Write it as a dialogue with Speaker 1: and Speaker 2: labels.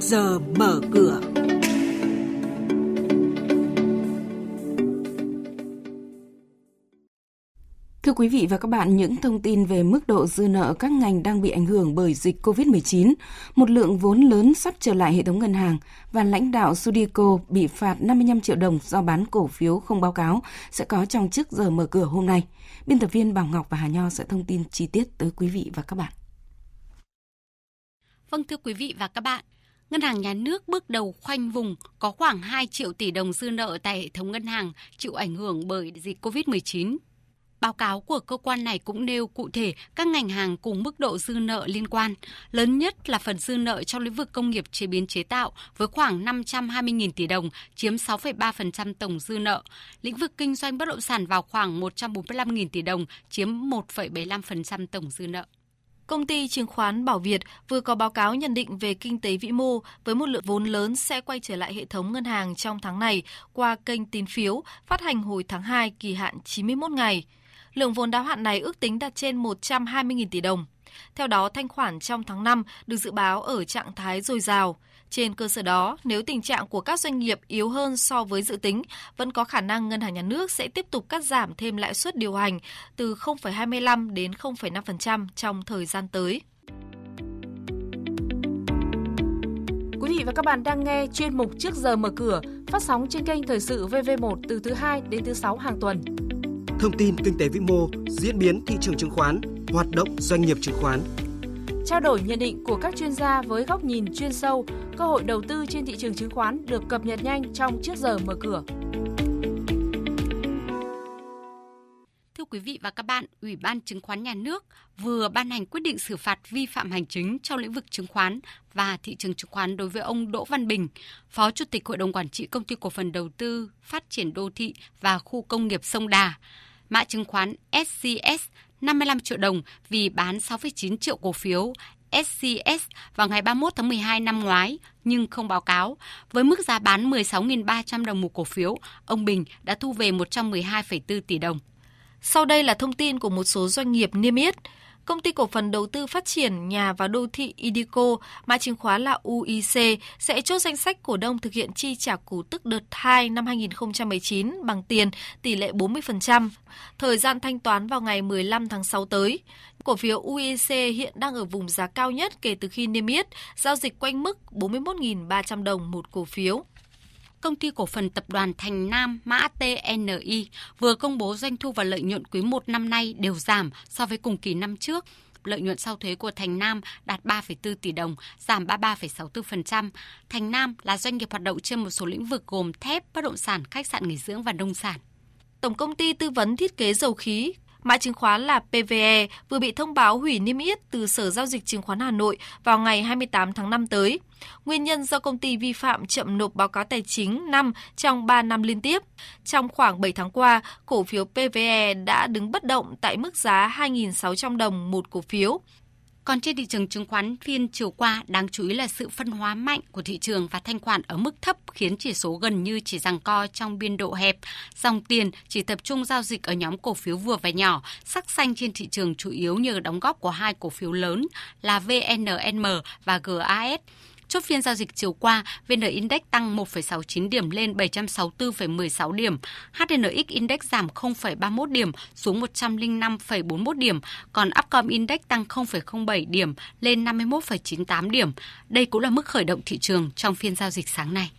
Speaker 1: giờ mở cửa. Thưa quý vị và các bạn, những thông tin về mức độ dư nợ các ngành đang bị ảnh hưởng bởi dịch COVID-19, một lượng vốn lớn sắp trở lại hệ thống ngân hàng và lãnh đạo Sudico bị phạt 55 triệu đồng do bán cổ phiếu không báo cáo sẽ có trong trước giờ mở cửa hôm nay. Biên tập viên Bảo Ngọc và Hà Nho sẽ thông tin chi tiết tới quý vị và các bạn.
Speaker 2: Vâng thưa quý vị và các bạn, Ngân hàng Nhà nước bước đầu khoanh vùng có khoảng 2 triệu tỷ đồng dư nợ tại hệ thống ngân hàng chịu ảnh hưởng bởi dịch COVID-19. Báo cáo của cơ quan này cũng nêu cụ thể các ngành hàng cùng mức độ dư nợ liên quan. Lớn nhất là phần dư nợ trong lĩnh vực công nghiệp chế biến chế tạo với khoảng 520.000 tỷ đồng, chiếm 6,3% tổng dư nợ. Lĩnh vực kinh doanh bất động sản vào khoảng 145.000 tỷ đồng, chiếm 1,75% tổng dư nợ.
Speaker 3: Công ty chứng khoán Bảo Việt vừa có báo cáo nhận định về kinh tế vĩ mô với một lượng vốn lớn sẽ quay trở lại hệ thống ngân hàng trong tháng này qua kênh tín phiếu, phát hành hồi tháng 2 kỳ hạn 91 ngày. Lượng vốn đáo hạn này ước tính đạt trên 120.000 tỷ đồng. Theo đó, thanh khoản trong tháng 5 được dự báo ở trạng thái dồi dào. Trên cơ sở đó, nếu tình trạng của các doanh nghiệp yếu hơn so với dự tính, vẫn có khả năng ngân hàng nhà nước sẽ tiếp tục cắt giảm thêm lãi suất điều hành từ 0,25 đến 0,5% trong thời gian tới.
Speaker 1: Quý vị và các bạn đang nghe chuyên mục Trước giờ mở cửa phát sóng trên kênh Thời sự VV1 từ thứ 2 đến thứ 6 hàng tuần.
Speaker 4: Thông tin kinh tế vĩ mô, diễn biến thị trường chứng khoán, hoạt động doanh nghiệp chứng khoán
Speaker 1: trao đổi nhận định của các chuyên gia với góc nhìn chuyên sâu, cơ hội đầu tư trên thị trường chứng khoán được cập nhật nhanh trong trước giờ mở cửa.
Speaker 2: Thưa quý vị và các bạn, Ủy ban Chứng khoán Nhà nước vừa ban hành quyết định xử phạt vi phạm hành chính trong lĩnh vực chứng khoán và thị trường chứng khoán đối với ông Đỗ Văn Bình, Phó Chủ tịch Hội đồng Quản trị Công ty Cổ phần Đầu tư Phát triển Đô thị và Khu Công nghiệp Sông Đà, mã chứng khoán SCS 55 triệu đồng vì bán 6,9 triệu cổ phiếu SCS vào ngày 31 tháng 12 năm ngoái nhưng không báo cáo. Với mức giá bán 16.300 đồng một cổ phiếu, ông Bình đã thu về 112,4 tỷ đồng.
Speaker 3: Sau đây là thông tin của một số doanh nghiệp niêm yết. Công ty cổ phần đầu tư phát triển nhà và đô thị Idico, mã chứng khoán là UIC, sẽ chốt danh sách cổ đông thực hiện chi trả cổ tức đợt 2 năm 2019 bằng tiền tỷ lệ 40%. Thời gian thanh toán vào ngày 15 tháng 6 tới. Cổ phiếu UIC hiện đang ở vùng giá cao nhất kể từ khi niêm yết, giao dịch quanh mức 41.300 đồng một cổ phiếu
Speaker 2: công ty cổ phần tập đoàn Thành Nam mã TNI vừa công bố doanh thu và lợi nhuận quý 1 năm nay đều giảm so với cùng kỳ năm trước. Lợi nhuận sau thuế của Thành Nam đạt 3,4 tỷ đồng, giảm 33,64%. Thành Nam là doanh nghiệp hoạt động trên một số lĩnh vực gồm thép, bất động sản, khách sạn nghỉ dưỡng và nông sản.
Speaker 3: Tổng công ty tư vấn thiết kế dầu khí Mã chứng khoán là PVE vừa bị thông báo hủy niêm yết từ Sở Giao dịch Chứng khoán Hà Nội vào ngày 28 tháng 5 tới. Nguyên nhân do công ty vi phạm chậm nộp báo cáo tài chính năm trong 3 năm liên tiếp. Trong khoảng 7 tháng qua, cổ phiếu PVE đã đứng bất động tại mức giá 2.600 đồng một cổ phiếu.
Speaker 2: Còn trên thị trường chứng khoán phiên chiều qua, đáng chú ý là sự phân hóa mạnh của thị trường và thanh khoản ở mức thấp khiến chỉ số gần như chỉ giằng co trong biên độ hẹp. Dòng tiền chỉ tập trung giao dịch ở nhóm cổ phiếu vừa và nhỏ, sắc xanh trên thị trường chủ yếu nhờ đóng góp của hai cổ phiếu lớn là VNM và GAS. Chốt phiên giao dịch chiều qua, VN Index tăng 1,69 điểm lên 764,16 điểm, HNX Index giảm 0,31 điểm xuống 105,41 điểm, còn Upcom Index tăng 0,07 điểm lên 51,98 điểm. Đây cũng là mức khởi động thị trường trong phiên giao dịch sáng nay.